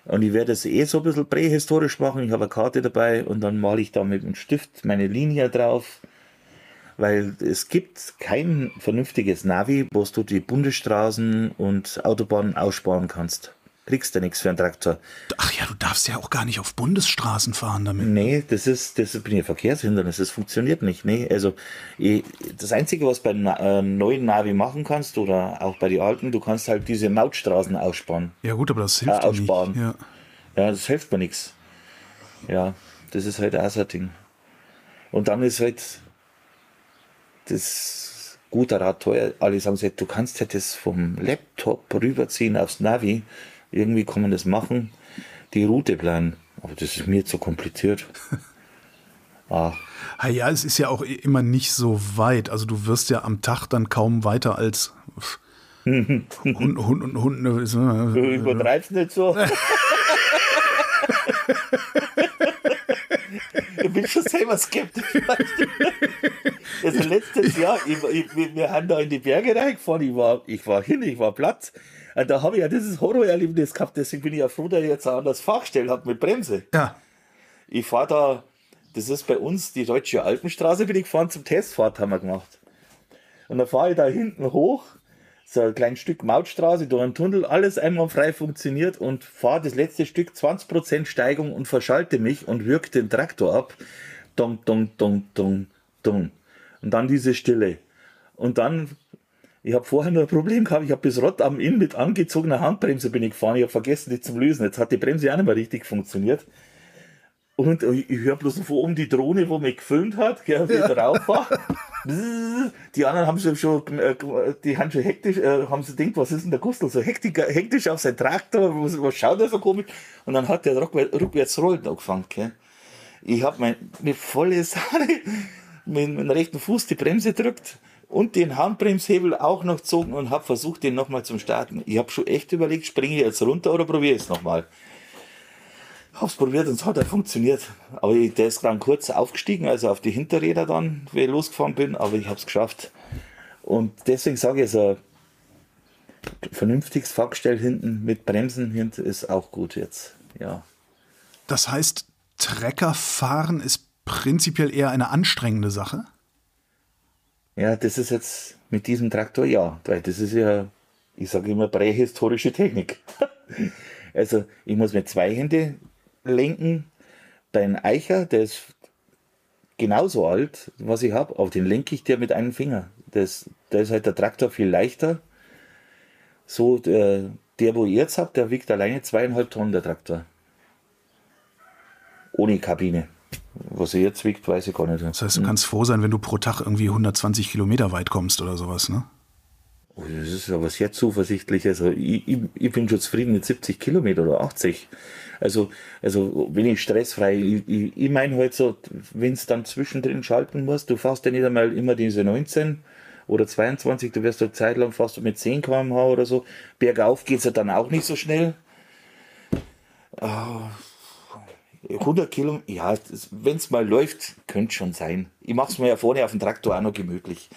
Und ich werde es eh so ein bisschen prähistorisch machen. Ich habe eine Karte dabei und dann male ich da mit dem Stift meine Linie drauf. Weil es gibt kein vernünftiges Navi, wo du die Bundesstraßen und Autobahnen aussparen kannst kriegst du nichts für einen Traktor. Ach ja, du darfst ja auch gar nicht auf Bundesstraßen fahren damit. Nee, das ist, das bin ja Verkehrshindernis, das funktioniert nicht. Nee, also das Einzige, was bei äh, neuen Navi machen kannst oder auch bei den alten, du kannst halt diese Mautstraßen aussparen. Ja gut, aber das hilft äh, aussparen. nicht. Ja. ja, das hilft mir nichts. Ja, das ist halt auch so ein Ding. Und dann ist halt das guter Rad teuer. Alle sagen, du kannst ja das vom Laptop rüberziehen aufs Navi irgendwie kann man das machen, die Route planen. Aber das ist mir zu kompliziert. (laughs) Ah. Ja, es ist ja auch immer nicht so weit. Also du wirst ja am Tag dann kaum weiter als (laughs) Hund, Hund und Hund. Ne, du übertreibst nicht so. (laughs) ich bin schon selber skeptisch. Also letztes Jahr, ich, ich, wir haben da in die Berge reingefahren, ich war, ich war hin, ich war Platz. Und da habe ich ja dieses Horrorerlebnis gehabt, deswegen bin ich ja froh, dass ich jetzt auch das Fachstell habe mit Bremse. Ja. Ich fahre da, das ist bei uns die Deutsche Alpenstraße, bin ich gefahren zum Testfahrt, haben wir gemacht. Und dann fahre ich da hinten hoch, so ein kleines Stück Mautstraße, durch einen Tunnel, alles einmal frei funktioniert und fahre das letzte Stück 20% Steigung und verschalte mich und wirke den Traktor ab. Dong, dong, dong, dong, dong. Und dann diese Stille. Und dann ich habe vorher nur ein Problem gehabt, ich habe bis Rott am Inn mit angezogener Handbremse bin ich gefahren, ich habe vergessen, die zum Lösen. Jetzt hat die Bremse auch nicht mehr richtig funktioniert. Und ich höre bloß von oben die Drohne, wo mich gefilmt hat, gell, wie ja. drauf war. Die anderen haben schon, schon äh, die haben schon hektisch, äh, haben sie gedacht, was ist denn der Gustl so hektisch, hektisch auf sein Traktor, was, was schaut er so komisch? Und dann hat der rückwärts, rückwärts rollen angefangen, gell. Ich habe mein, mit volle Sahne (laughs) mit meinem rechten Fuß die Bremse drückt und den Handbremshebel auch noch gezogen und habe versucht, den nochmal zum Starten. Ich habe schon echt überlegt, springe ich jetzt runter oder probiere ich es nochmal. Hab's probiert und es hat auch funktioniert. Aber ich, der ist dann kurz aufgestiegen, also auf die Hinterräder dann, wie ich losgefahren bin, aber ich habe es geschafft. Und deswegen sage ich, so ein vernünftiges Fahrgestell hinten mit Bremsen hinten ist auch gut jetzt. Ja. Das heißt, Treckerfahren ist prinzipiell eher eine anstrengende Sache? Ja, das ist jetzt mit diesem Traktor ja, weil das ist ja, ich sage immer, prähistorische Technik. (laughs) also ich muss mit zwei Händen lenken. Dein Eicher, der ist genauso alt, was ich habe, aber den lenke ich dir mit einem Finger. Das, da ist halt der Traktor viel leichter. So, der, der wo ich jetzt habe, der wiegt alleine zweieinhalb Tonnen, der Traktor. Ohne Kabine. Was er jetzt wiegt, weiß ich gar nicht. Das heißt, du kannst froh sein, wenn du pro Tag irgendwie 120 Kilometer weit kommst oder sowas, ne? Oh, das ist aber sehr zuversichtlich. Also ich, ich, ich, bin schon zufrieden mit 70 Kilometer oder 80. Also, also wenn ich stressfrei, ich, ich, ich meine halt so, wenn es dann zwischendrin schalten musst, du fährst ja nicht einmal immer diese 19 oder 22, du wirst eine Zeit lang fast mit 10 km/h oder so. Bergauf geht es ja dann auch nicht so schnell. Oh, 100 Kilometer, ja, wenn es mal läuft, könnte schon sein. Ich mache es mir ja vorne auf dem Traktor auch noch gemütlich.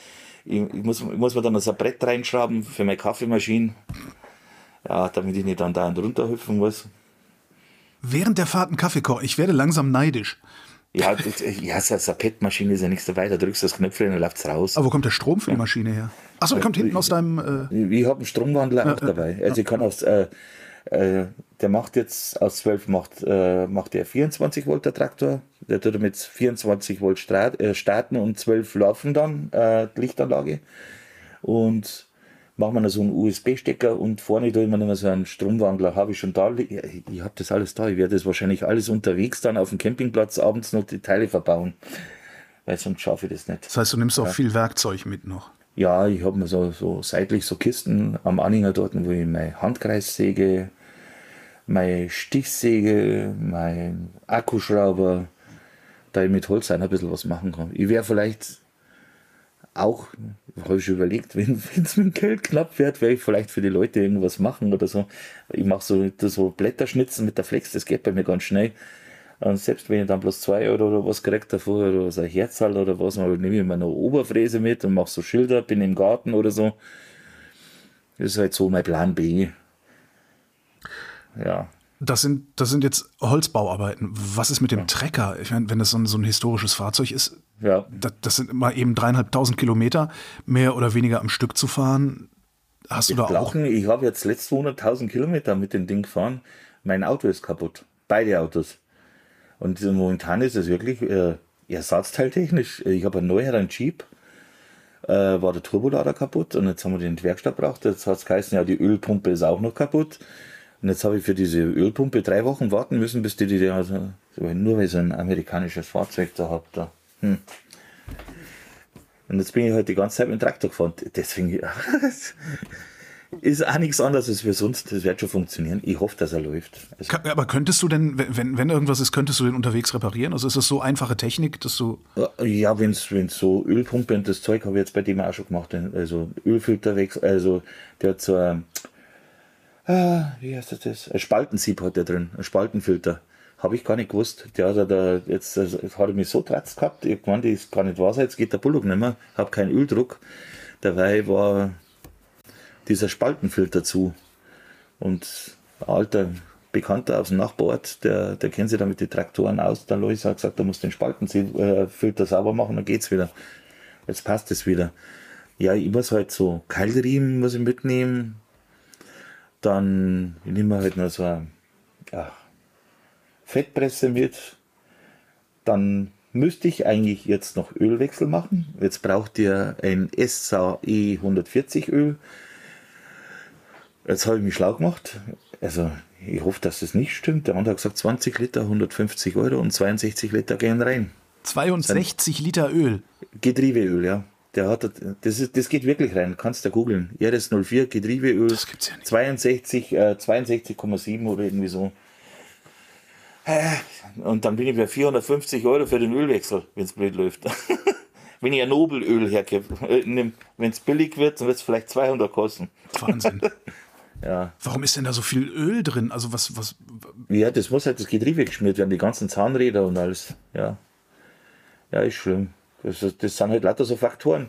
Ich, ich, muss, ich muss mir dann ein Brett reinschrauben für meine Kaffeemaschine. Ja, damit ich nicht dann da und runterhüpfen muss. Während der Fahrt einen Kaffee kochen, ich werde langsam neidisch. Ja, das, ja so eine PET-Maschine ist ja nichts dabei, da drückst du das Knöpfchen und dann läuft es raus. Aber wo kommt der Strom für die Maschine her? Achso, der kommt hinten aus deinem. Äh ich habe einen Stromwandler äh, auch dabei. Also ich kann aus. Äh, äh, der macht jetzt aus 12 macht, äh, macht der 24 Volt der Traktor. Der tut mit 24 Volt äh, starten und 12 laufen dann, äh, die Lichtanlage. Und machen wir noch so einen USB-Stecker und vorne tue ich mir noch so einen Stromwandler. Habe ich schon da. Ich, ich habe das alles da. Ich werde das wahrscheinlich alles unterwegs dann auf dem Campingplatz abends noch die Teile verbauen. Weil sonst schaffe ich das nicht. Das heißt, du nimmst auch ja. viel Werkzeug mit noch. Ja, ich habe mir so, so seitlich so Kisten am Anhänger dort, wo ich meine Handkreissäge, meine Stichsäge, mein Akkuschrauber, da ich mit Holz ein bisschen was machen kann. Ich wäre vielleicht auch, habe ich schon überlegt, (laughs) wenn es mit dem Geld knapp wird, werde ich vielleicht für die Leute irgendwas machen oder so. Ich mache so, so Blätterschnitzen mit der Flex, das geht bei mir ganz schnell. Und selbst wenn ich dann bloß zwei Euro oder was kriege davor, oder was ein Herzal oder was, dann nehme ich meine Oberfräse mit und mache so Schilder, bin im Garten oder so. Das ist halt so mein Plan B. Ja. Das sind, das sind jetzt Holzbauarbeiten. Was ist mit dem ja. Trecker? Ich meine, wenn das so ein, so ein historisches Fahrzeug ist, ja. das, das sind mal eben dreieinhalbtausend Kilometer, mehr oder weniger am Stück zu fahren. Hast du da auch? Ich habe jetzt letzte 100.000 Kilometer mit dem Ding gefahren. Mein Auto ist kaputt. Beide Autos. Und momentan ist es wirklich äh, ersatzteiltechnisch. Ich habe einen neueren Jeep. Äh, war der Turbolader kaputt und jetzt haben wir den in die Werkstatt gebracht. Jetzt hat es geheißen, ja, die Ölpumpe ist auch noch kaputt. Und jetzt habe ich für diese Ölpumpe drei Wochen warten müssen, bis die die, also, nur weil ich so ein amerikanisches Fahrzeug da habe. Da. Hm. Und jetzt bin ich halt die ganze Zeit mit dem Traktor gefahren. Deswegen (laughs) ist auch nichts anderes als wir sonst. Das wird schon funktionieren. Ich hoffe, dass er läuft. Also aber könntest du denn, wenn, wenn irgendwas ist, könntest du den unterwegs reparieren? Also ist das so einfache Technik, dass du. Ja, wenn es so Ölpumpe und das Zeug habe ich jetzt bei dem auch schon gemacht. Also Ölfilterwechsel, also der hat so ein ah, wie heißt das? Ein Spaltensieb hat der drin, ein Spaltenfilter. Habe ich gar nicht gewusst. Der hat da jetzt, also, hat er mich so tratz gehabt, ich meine, das ist gar nicht wahr jetzt geht der Bullock nicht mehr, habe keinen Öldruck. Dabei war dieser Spaltenfilter zu. Und ein alter Bekannter aus dem Nachbarort, der, der kennt sich da mit den Traktoren aus. Der Lois hat gesagt, er muss den Spaltenfilter sauber machen, dann geht's wieder. Jetzt passt es wieder. Ja, ich muss halt so Keilriemen muss ich mitnehmen, dann nehmen wir halt noch so eine ja, Fettpresse mit. Dann müsste ich eigentlich jetzt noch Ölwechsel machen. Jetzt braucht ihr ein SAE 140 Öl. Jetzt habe ich mich schlau gemacht. Also ich hoffe, dass das nicht stimmt. Der andere hat gesagt 20 Liter, 150 Euro und 62 Liter gehen rein. 62 Liter Öl? Getriebeöl, ja. Der hat, das, ist, das geht wirklich rein, kannst du googeln. RS04 Getriebeöl. Das gibt's ja nicht. 62, äh, 62,7 oder irgendwie so. Äh, und dann bin ich bei 450 Euro für den Ölwechsel, wenn es blöd läuft. (laughs) wenn ich ein Nobelöl hergebe, äh, wenn es billig wird, dann wird es vielleicht 200 kosten. Wahnsinn. (laughs) ja. Warum ist denn da so viel Öl drin? Also was, was? Ja, das muss halt das Getriebe geschmiert werden, die ganzen Zahnräder und alles. Ja, ja, ist schlimm. Das, das sind halt lauter so Faktoren.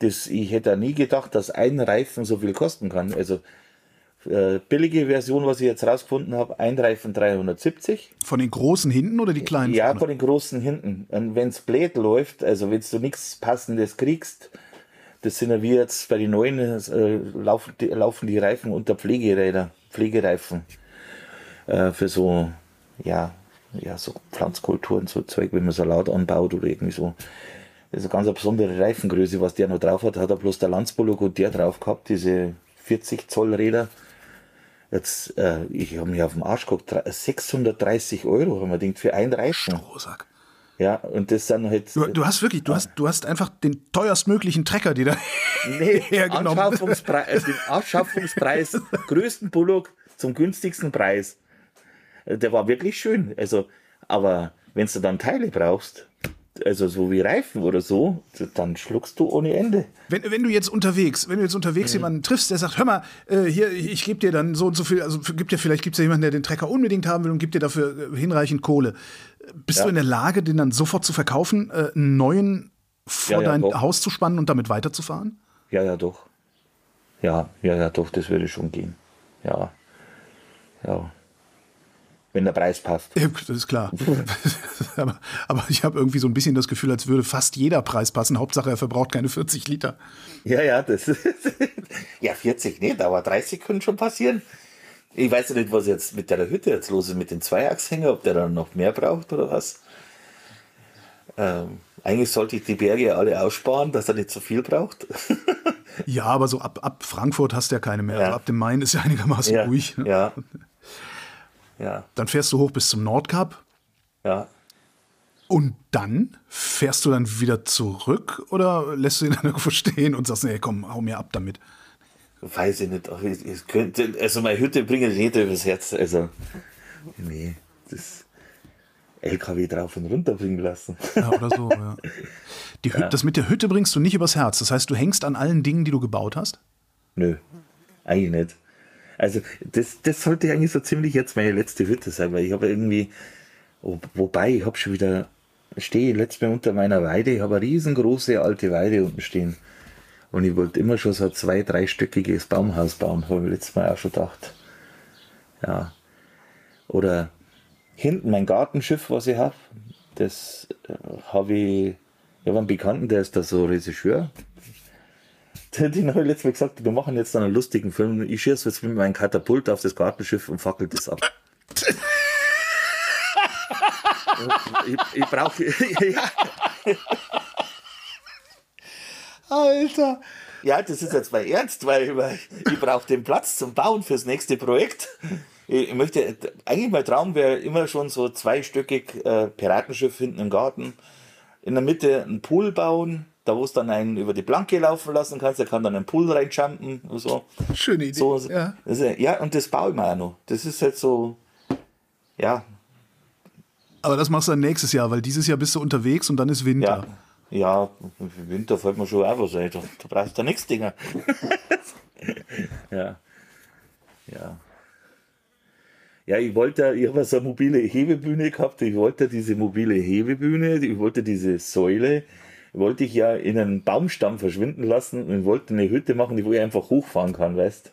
Das, ich hätte nie gedacht, dass ein Reifen so viel kosten kann. Also äh, billige Version, was ich jetzt rausgefunden habe, ein Reifen 370. Von den großen hinten oder die kleinen? Ja, von den großen hinten. Und wenn es blöd läuft, also wenn du nichts Passendes kriegst, das sind ja wie jetzt bei den neuen, äh, laufen, die, laufen die Reifen unter Pflegeräder, Pflegereifen. Äh, für so, ja, ja, so Pflanzkulturen, so Zeug, wenn man Salat anbaut oder irgendwie so. Das ist eine ganz besondere Reifengröße, was der noch drauf hat. Hat er bloß der Landsbullock und der drauf gehabt, diese 40 Zoll Räder. Jetzt, äh, ich habe mich auf den Arsch geguckt, 630 Euro haben wir denkt für einen Reifen. Strohsack. Ja, und das dann halt. Du, du hast wirklich, du hast, du hast einfach den teuerstmöglichen Trecker, die da nee, (laughs) hergenommen. Anschaffungspreis, also den Anschaffungspreis, (laughs) größten Bullock zum günstigsten Preis. Der war wirklich schön. Also, aber wenn du dann Teile brauchst, also so wie Reifen oder so, dann schluckst du ohne Ende. Wenn, wenn du jetzt unterwegs, wenn du jetzt unterwegs mhm. jemanden triffst, der sagt, hör mal, äh, hier, ich gebe dir dann so und so viel, also gibt dir vielleicht gibt's ja jemanden, der den Trecker unbedingt haben will und gibt dir dafür äh, hinreichend Kohle. Bist ja. du in der Lage, den dann sofort zu verkaufen, äh, einen neuen vor ja, ja, dein doch. Haus zu spannen und damit weiterzufahren? Ja, ja, doch. Ja, ja, ja, doch, das würde schon gehen. Ja. Ja wenn der Preis passt. Ja, das ist klar. (laughs) aber, aber, ich habe irgendwie so ein bisschen das Gefühl, als würde fast jeder Preis passen. Hauptsache, er verbraucht keine 40 Liter. Ja, ja, das ist, (laughs) ja 40 nicht, aber 30 können schon passieren. Ich weiß ja nicht, was jetzt mit der Hütte jetzt los ist, mit dem Zweiachshänger, ob der dann noch mehr braucht oder was. Ähm, eigentlich sollte ich die Berge alle aussparen, dass er nicht so viel braucht. (laughs) ja, aber so ab, ab Frankfurt hast du ja keine mehr. Ja. Also ab dem Main ist ja einigermaßen ja, ruhig. Ne? Ja. Ja. Dann fährst du hoch bis zum Nordkap. Ja. Und dann fährst du dann wieder zurück oder lässt du ihn dann (laughs) irgendwo stehen und sagst, nee, komm, hau mir ab damit? Weiß ich nicht. Ich könnte, also meine Hütte bringen nicht übers Herz. Also, nee, das LKW drauf und runter bringen lassen. Ja, oder so, ja. Die ja. Das mit der Hütte bringst du nicht übers Herz. Das heißt, du hängst an allen Dingen, die du gebaut hast? Nö, eigentlich nicht. Also das, das sollte eigentlich so ziemlich jetzt meine letzte Hütte sein, weil ich habe irgendwie Wobei, ich habe schon wieder, stehe letztes Mal unter meiner Weide, ich habe eine riesengroße alte Weide unten stehen. Und ich wollte immer schon so ein zwei-, dreistöckiges Baumhaus bauen, habe ich letztes Mal auch schon gedacht. Ja. Oder hinten mein Gartenschiff, was ich habe, das äh, habe ich, ich habe einen Bekannten, der ist da so Regisseur. (laughs) Den habe ich letztes Mal gesagt, wir machen jetzt einen lustigen Film. Ich schieße jetzt mit meinem Katapult auf das Gartenschiff und fackel das ab. (laughs) ich, ich brauche. (laughs) ja. Alter. Ja, das ist jetzt mal ernst, weil, weil ich brauche den Platz zum Bauen fürs nächste Projekt. Ich, ich möchte, eigentlich mein Traum wäre immer schon so zweistöckig äh, Piratenschiff hinten im Garten. In der Mitte einen Pool bauen, da wo es dann einen über die Planke laufen lassen kannst, der kann dann einen Pool reinjumpen und so. Schöne Idee. So, ja. Also, ja, und das baue ich mir auch noch. Das ist halt so, ja, Aber das machst du dann nächstes Jahr, weil dieses Jahr bist du unterwegs und dann ist Winter. ja. Ja, Winter fällt mir schon auch was ein. Da, da brauchst du nichts, Dinger. (laughs) ja. Ja. Ja, ich wollte, ich habe so eine mobile Hebebühne gehabt. Ich wollte diese mobile Hebebühne, ich wollte diese Säule, wollte ich ja in einen Baumstamm verschwinden lassen und wollte eine Hütte machen, wo ich einfach hochfahren kann, weißt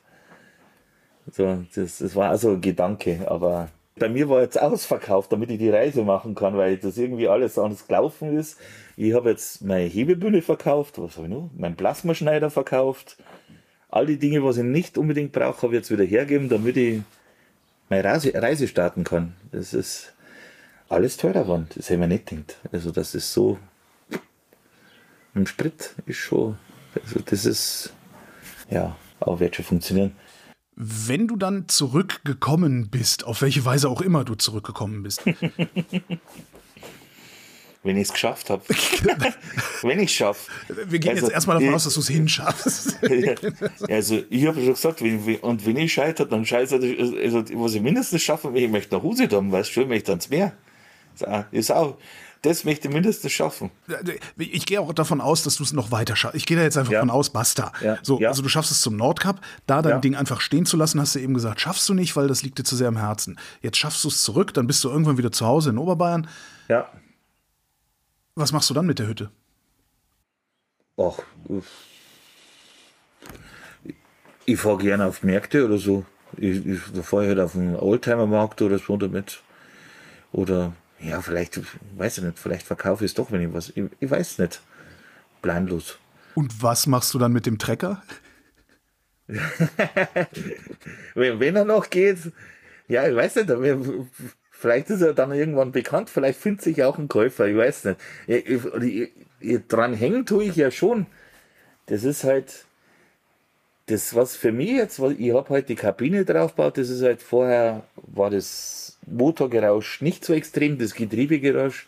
so, das, das war also ein Gedanke, aber bei mir war jetzt ausverkauft, damit ich die Reise machen kann, weil das irgendwie alles anders gelaufen ist. Ich habe jetzt meine Hebebühne verkauft, was habe ich noch? Mein Plasmaschneider verkauft. All die Dinge, was ich nicht unbedingt brauche, habe ich jetzt wieder hergeben, damit ich meine Reise, Reise starten kann. Das ist alles teurer geworden. Das hätte ich mir nicht gedacht. Also das ist so, im Sprit ist schon, also das ist, ja, aber wird schon funktionieren. Wenn du dann zurückgekommen bist, auf welche Weise auch immer du zurückgekommen bist, (laughs) Wenn ich es geschafft habe. (laughs) Wenn ich es schaffe. wir gehen Also, jetzt erstmal davon ich- aus, dass du es hinschaffst. Ja, also ich habe schon gesagt, wenn, und wenn ich scheitere, dann scheiße also was ich mindestens schaffen will, ich möchte nach Hause kommen, weißt du, ich möchte ans Meer. Ist auch, ist auch, das möchte ich mindestens schaffen. Ich gehe auch davon aus, dass du es noch weiter schaffst. Ich gehe da jetzt einfach Ja. von aus, basta. Ja. So, Ja. also du schaffst es zum Nordkap, da dein. Ding einfach stehen zu lassen, hast du eben gesagt, schaffst du nicht, weil das liegt dir zu sehr am Herzen. Jetzt schaffst du es zurück, dann bist du irgendwann wieder zu Hause in Oberbayern. Ja. Was machst du dann mit der Hütte? Ach, ich fahre gerne auf Märkte oder so. Ich, ich fahre halt auf den Oldtimer-Markt oder so damit. Oder, ja, vielleicht, weiß ich nicht, vielleicht verkaufe ich es doch, wenn ich was, ich, ich weiß nicht. Planlos. Und was machst du dann mit dem Trecker? (laughs) Wenn, wenn er noch geht, ja, ich weiß nicht, vielleicht ist er dann irgendwann bekannt, vielleicht findet sich auch ein Käufer, ich weiß nicht. Ich, ich, ich, ich, dran hängen tue ich ja schon. Das ist halt, das was für mich jetzt, ich habe halt die Kabine draufgebaut, das ist halt vorher, war das Motorgeräusch nicht so extrem, das Getriebegeräusch.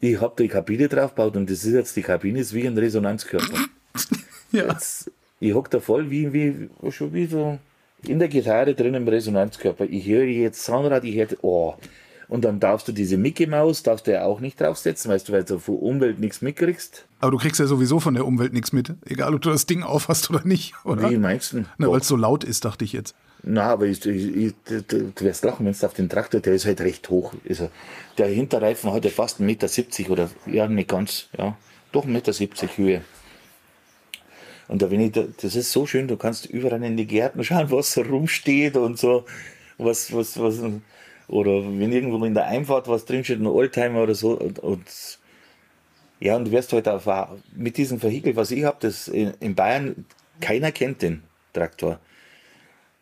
Ich habe die Kabine draufgebaut und das ist jetzt, die Kabine ist wie ein Resonanzkörper. (laughs) Ja. Jetzt, ich hock da voll wie, wie, schon wie so in der Gitarre drin im Resonanzkörper. Ich höre jetzt Soundrad, ich höre, oh. Und dann darfst du diese Mickey Maus, darfst du ja auch nicht draufsetzen, weißt du, weil du von Umwelt nichts mitkriegst. Aber du kriegst ja sowieso von der Umwelt nichts mit, egal ob du das Ding aufhast oder nicht, oder? Wie meinst du? Na, weil es so laut ist, dachte ich jetzt. Na, aber ich, ich, ich, du, du wirst lachen, wenn du auf den Traktor, der ist halt recht hoch. Er. Der Hinterreifen hat ja fast 1,70 Meter oder, ja, nicht ganz, ja, doch 1,70 Meter Höhe. Und da, wenn ich, da, das ist so schön, du kannst überall in die Gärten schauen, was rumsteht und so, was, was, was, oder wenn irgendwo in der Einfahrt was drinsteht, ein Oldtimer oder so, und, und ja, und du wirst halt auf, mit diesem Vehikel, was ich habe, das in, in Bayern, keiner kennt den Traktor.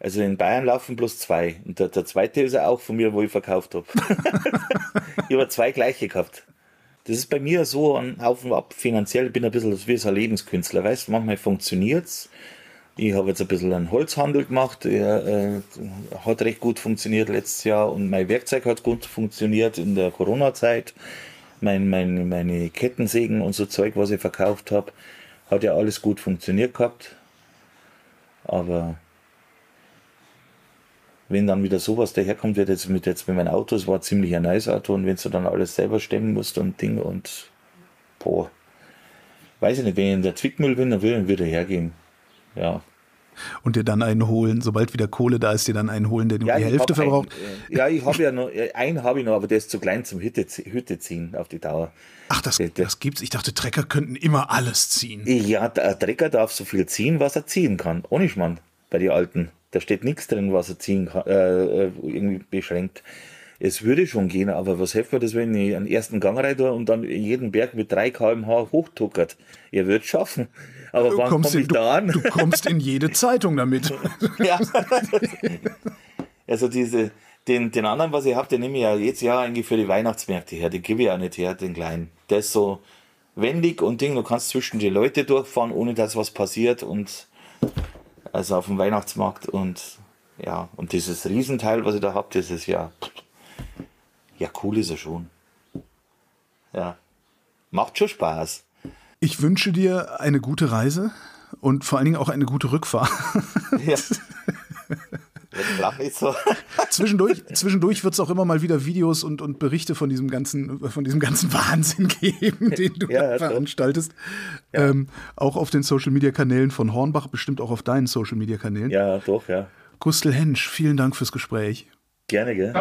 Also in Bayern laufen bloß zwei. Und der, der zweite ist ja auch von mir, wo ich verkauft habe. (laughs) ich habe zwei gleiche gehabt. Das ist bei mir so ein Auf und Ab finanziell. Ich bin ein bisschen wie so ein Lebenskünstler. Weißt du, manchmal funktioniert's. Ich habe jetzt ein bisschen einen Holzhandel gemacht. Der äh, hat recht gut funktioniert letztes Jahr. Und mein Werkzeug hat gut funktioniert in der Corona-Zeit. Mein, mein, meine Kettensägen und so Zeug, was ich verkauft habe, hat ja alles gut funktioniert gehabt. Aber wenn dann wieder sowas daherkommt, wird jetzt mit, jetzt mit meinem Auto, es war ziemlich ein neues Auto und wenn du dann alles selber stemmen musst und Ding und boah, weiß ich nicht, wenn ich in der Zwickmüll bin, dann will ich wieder hergehen. Ja. Und dir dann einen holen, sobald wieder Kohle da ist, dir dann einen holen, der nur Ja, die Hälfte verbraucht. Ein, äh, ja, ich habe ja noch, äh, einen habe ich noch, aber der ist zu klein zum Hütte, Hütte ziehen auf die Dauer. Ach, das, der- das gibt's. Ich dachte, Trecker könnten immer alles ziehen. Ja, der Trecker darf so viel ziehen, was er ziehen kann. Ohne Schmarrn, bei den Alten. Da steht nichts drin, was er ziehen kann, äh, äh, irgendwie beschränkt. Es würde schon gehen, aber was hilft mir das, wenn ich einen ersten Gang rein und dann jeden Berg mit 3 km/h hochtuckert? Ihr würdet schaffen. Aber Du wann komme kommst, ich in, du, da an? du kommst in jede (laughs) Zeitung damit. Ja. also diese, den, den anderen, was ich habe, den nehme ich ja jedes Jahr eigentlich für die Weihnachtsmärkte her. Den gebe ich auch nicht her, den kleinen. Der ist so wendig und Ding, du kannst zwischen die Leute durchfahren, ohne dass was passiert und also auf dem Weihnachtsmarkt und ja, und dieses Riesenteil, was ich da habe, das ist ja, ja, cool ist er schon. Ja, macht schon Spaß. Ich wünsche dir eine gute Reise und vor allen Dingen auch eine gute Rückfahrt. Ja. (laughs) So. zwischendurch zwischendurch wird es auch immer mal wieder Videos und, und Berichte von diesem ganzen, von diesem ganzen (laughs) Wahnsinn geben, den du Ja, veranstaltest. Ähm, auch auf den Social Media Kanälen von Hornbach, bestimmt auch auf deinen Social Media Kanälen. Ja, doch, ja. Gustl Hensch, vielen Dank fürs Gespräch. Gerne, gell?